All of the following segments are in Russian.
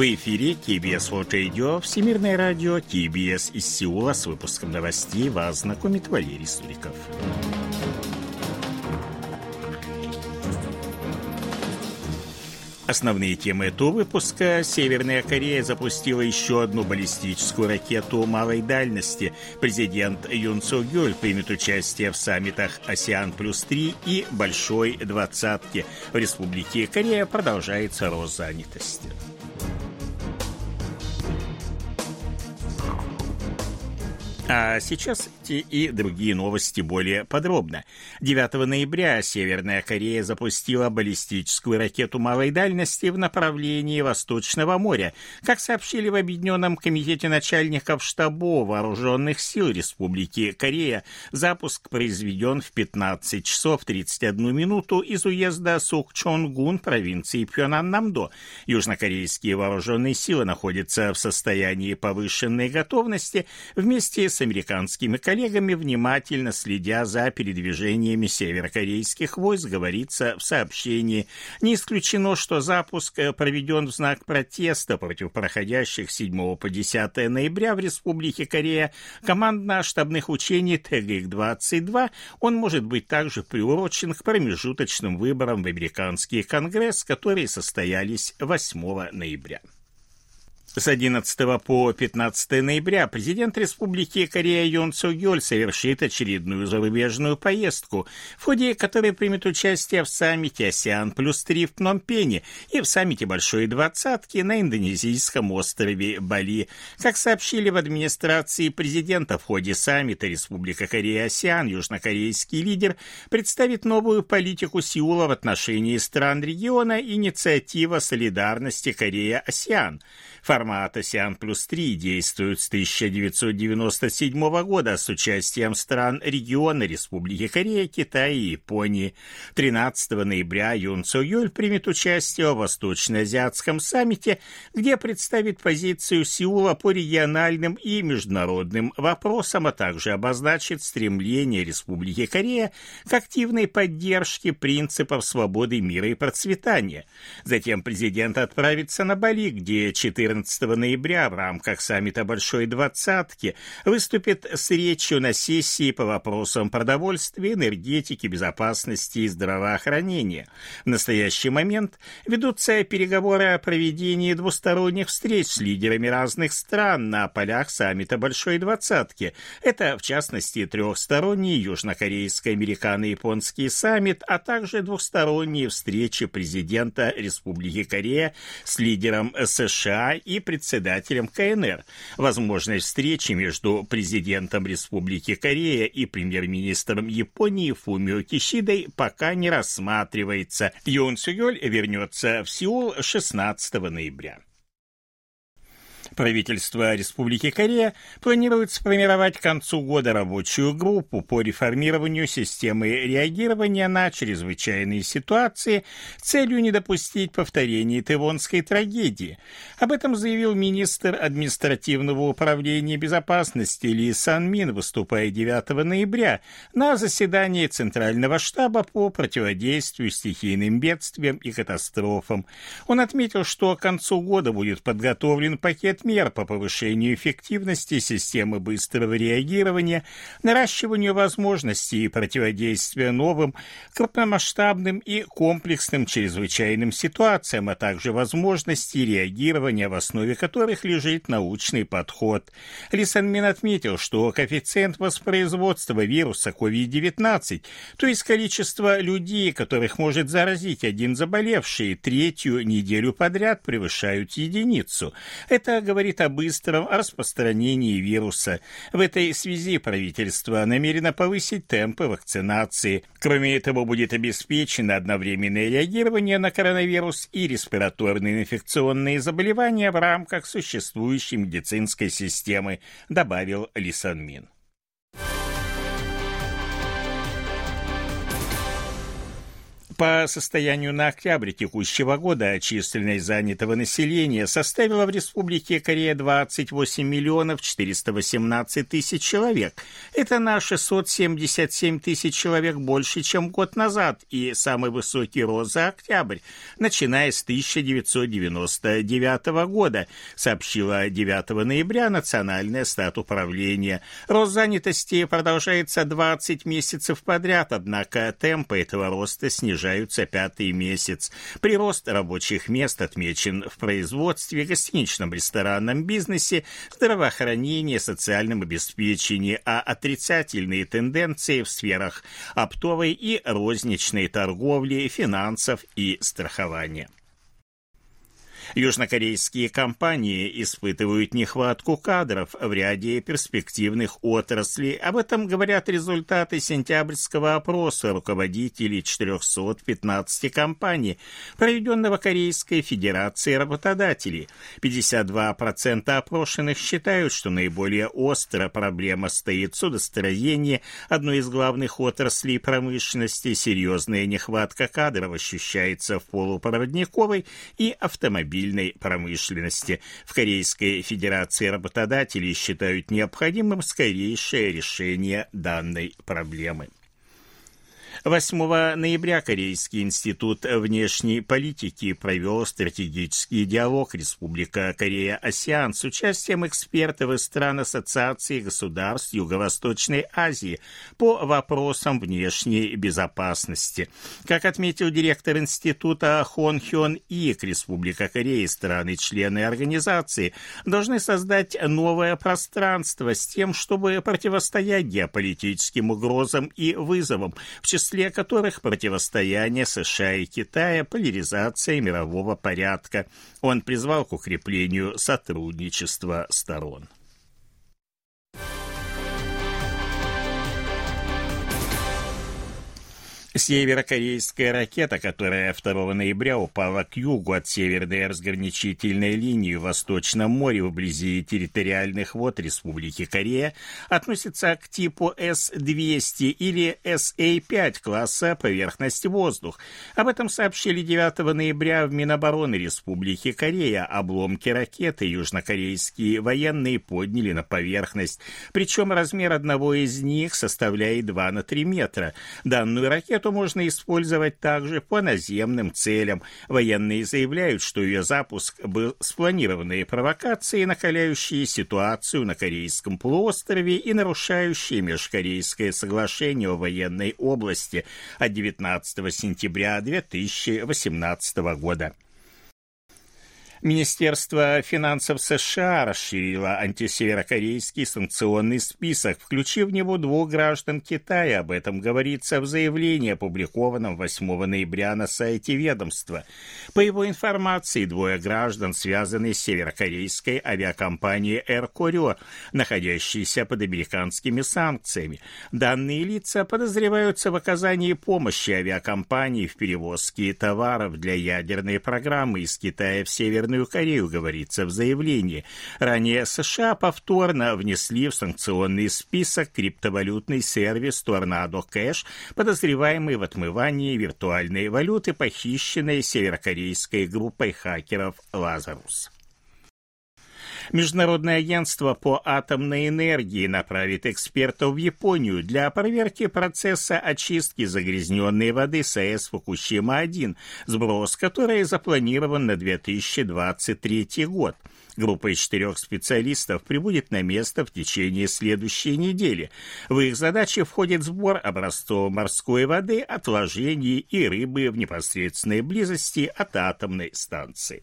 В эфире KBS World Radio, Всемирное радио, KBS из Сеула с выпуском новостей вас знакомит Валерий Суриков. Основные темы этого выпуска. Северная Корея запустила еще одну баллистическую ракету малой дальности. Президент Юн Су Гюль примет участие в саммитах «Осиан плюс 3» и «Большой двадцатки». В Республике Корея продолжается рост занятости. А сейчас эти и другие новости более подробно. 9 ноября Северная Корея запустила баллистическую ракету малой дальности в направлении Восточного моря. Как сообщили в Объединенном комитете начальников штабов вооруженных сил Республики Корея, запуск произведен в 15 часов 31 минуту из уезда Сукчонгун провинции Пхёнан-Намдо. Южнокорейские вооруженные силы находятся в состоянии повышенной готовности вместе с американскими коллегами, внимательно следя за передвижениями северокорейских войск, говорится в сообщении. Не исключено, что запуск э, проведен в знак протеста против проходящих 7 по 10 ноября в Республике Корея командно-штабных учений ТГИК-22. Он может быть также приурочен к промежуточным выборам в американский конгресс, которые состоялись 8 ноября. С 11 по 15 ноября президент Республики Корея Юн Су Гёль совершит очередную зарубежную поездку, в ходе которой примет участие в саммите «Осиан плюс 3» в Пномпене и в саммите «Большой двадцатки» на индонезийском острове Бали. Как сообщили в администрации президента в ходе саммита Республика Корея-Осиан, южнокорейский лидер представит новую политику Сеула в отношении стран региона «Инициатива солидарности Корея-Осиан». Формат «Осиан плюс 3» действует с 1997 года с участием стран региона Республики Корея, Китая и Японии. 13 ноября Юн Цо Юль примет участие в Восточно-Азиатском саммите, где представит позицию Сеула по региональным и международным вопросам, а также обозначит стремление Республики Корея к активной поддержке принципов свободы, мира и процветания. Затем президент отправится на Бали, где 14 14 ноября в рамках саммита Большой Двадцатки выступит с речью на сессии по вопросам продовольствия, энергетики, безопасности и здравоохранения. В настоящий момент ведутся переговоры о проведении двусторонних встреч с лидерами разных стран на полях саммита Большой Двадцатки. Это, в частности, трехсторонний южнокорейско-американо-японский саммит, а также двусторонние встречи президента Республики Корея с лидером США и председателем КНР. Возможность встречи между президентом Республики Корея и премьер-министром Японии Фумио Кишидой пока не рассматривается. Юн Сюгёль вернется в Сеул 16 ноября. Правительство Республики Корея планирует сформировать к концу года рабочую группу по реформированию системы реагирования на чрезвычайные ситуации с целью не допустить повторения Тывонской трагедии. Об этом заявил министр административного управления безопасности Ли Сан Мин, выступая 9 ноября на заседании Центрального штаба по противодействию стихийным бедствиям и катастрофам. Он отметил, что к концу года будет подготовлен пакет мер по повышению эффективности системы быстрого реагирования, наращиванию возможностей противодействия новым, крупномасштабным и комплексным чрезвычайным ситуациям, а также возможности реагирования, в основе которых лежит научный подход. Лисанмин отметил, что коэффициент воспроизводства вируса COVID-19, то есть количество людей, которых может заразить один заболевший, третью неделю подряд превышают единицу. Это говорит о быстром распространении вируса. В этой связи правительство намерено повысить темпы вакцинации. Кроме этого, будет обеспечено одновременное реагирование на коронавирус и респираторные инфекционные заболевания в рамках существующей медицинской системы, добавил Лисанмин. По состоянию на октябрь текущего года численность занятого населения составила в Республике Корея 28 миллионов 418 тысяч человек. Это на 677 тысяч человек больше, чем год назад, и самый высокий рост за октябрь, начиная с 1999 года, сообщила 9 ноября Национальное статуправление. Рост занятости продолжается 20 месяцев подряд, однако темпы этого роста снижаются снижаются пятый месяц. Прирост рабочих мест отмечен в производстве, гостиничном ресторанном бизнесе, здравоохранении, социальном обеспечении, а отрицательные тенденции в сферах оптовой и розничной торговли, финансов и страхования. Южнокорейские компании испытывают нехватку кадров в ряде перспективных отраслей. Об этом говорят результаты сентябрьского опроса руководителей 415 компаний, проведенного Корейской Федерацией работодателей. 52% опрошенных считают, что наиболее остро проблема стоит в судостроении, одной из главных отраслей промышленности. Серьезная нехватка кадров ощущается в полупроводниковой и автомобильной автомобильной промышленности. В Корейской Федерации работодатели считают необходимым скорейшее решение данной проблемы. 8 ноября Корейский институт внешней политики провел стратегический диалог Республика Корея-Осиан с участием экспертов из стран Ассоциации государств Юго-Восточной Азии по вопросам внешней безопасности. Как отметил директор института Хон Хён Ик, Республика Корея и страны-члены организации должны создать новое пространство с тем, чтобы противостоять геополитическим угрозам и вызовам, в числе числе которых противостояние США и Китая, поляризация мирового порядка. Он призвал к укреплению сотрудничества сторон. Северокорейская ракета, которая 2 ноября упала к югу от северной разграничительной линии в Восточном море вблизи территориальных вод Республики Корея, относится к типу С-200 или СА-5 класса поверхности воздух. Об этом сообщили 9 ноября в Минобороны Республики Корея. Обломки ракеты южнокорейские военные подняли на поверхность, причем размер одного из них составляет 2 на 3 метра. Данную ракету ракету можно использовать также по наземным целям. Военные заявляют, что ее запуск был спланированной провокацией, накаляющей ситуацию на Корейском полуострове и нарушающей межкорейское соглашение о военной области от 19 сентября 2018 года. Министерство финансов США расширило антисеверокорейский санкционный список, включив в него двух граждан Китая. Об этом говорится в заявлении, опубликованном 8 ноября на сайте ведомства. По его информации, двое граждан связаны с северокорейской авиакомпанией Air Koryo, находящейся под американскими санкциями. Данные лица подозреваются в оказании помощи авиакомпании в перевозке товаров для ядерной программы из Китая в Северную Северную Корею, говорится в заявлении. Ранее США повторно внесли в санкционный список криптовалютный сервис Tornado Cash, подозреваемый в отмывании виртуальной валюты, похищенной северокорейской группой хакеров Lazarus. Международное агентство по атомной энергии направит экспертов в Японию для проверки процесса очистки загрязненной воды с АЭС Фукусима-1, сброс которой запланирован на 2023 год. Группа из четырех специалистов прибудет на место в течение следующей недели. В их задачи входит сбор образцов морской воды, отложений и рыбы в непосредственной близости от атомной станции.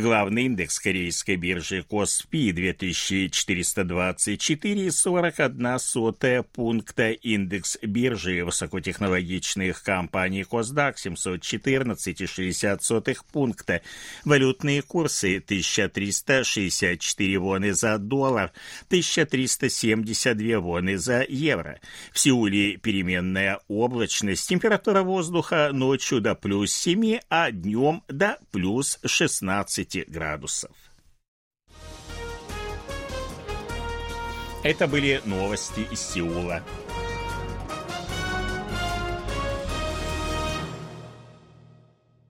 Главный индекс корейской биржи Коспи 2424,41 сотая пункта. Индекс биржи высокотехнологичных компаний Косдак 714,60 пункта. Валютные курсы 1364 воны за доллар, 1372 воны за евро. В Сеуле переменная облачность. Температура воздуха ночью до плюс 7, а днем до плюс 16 градусов. Это были новости из Сеула.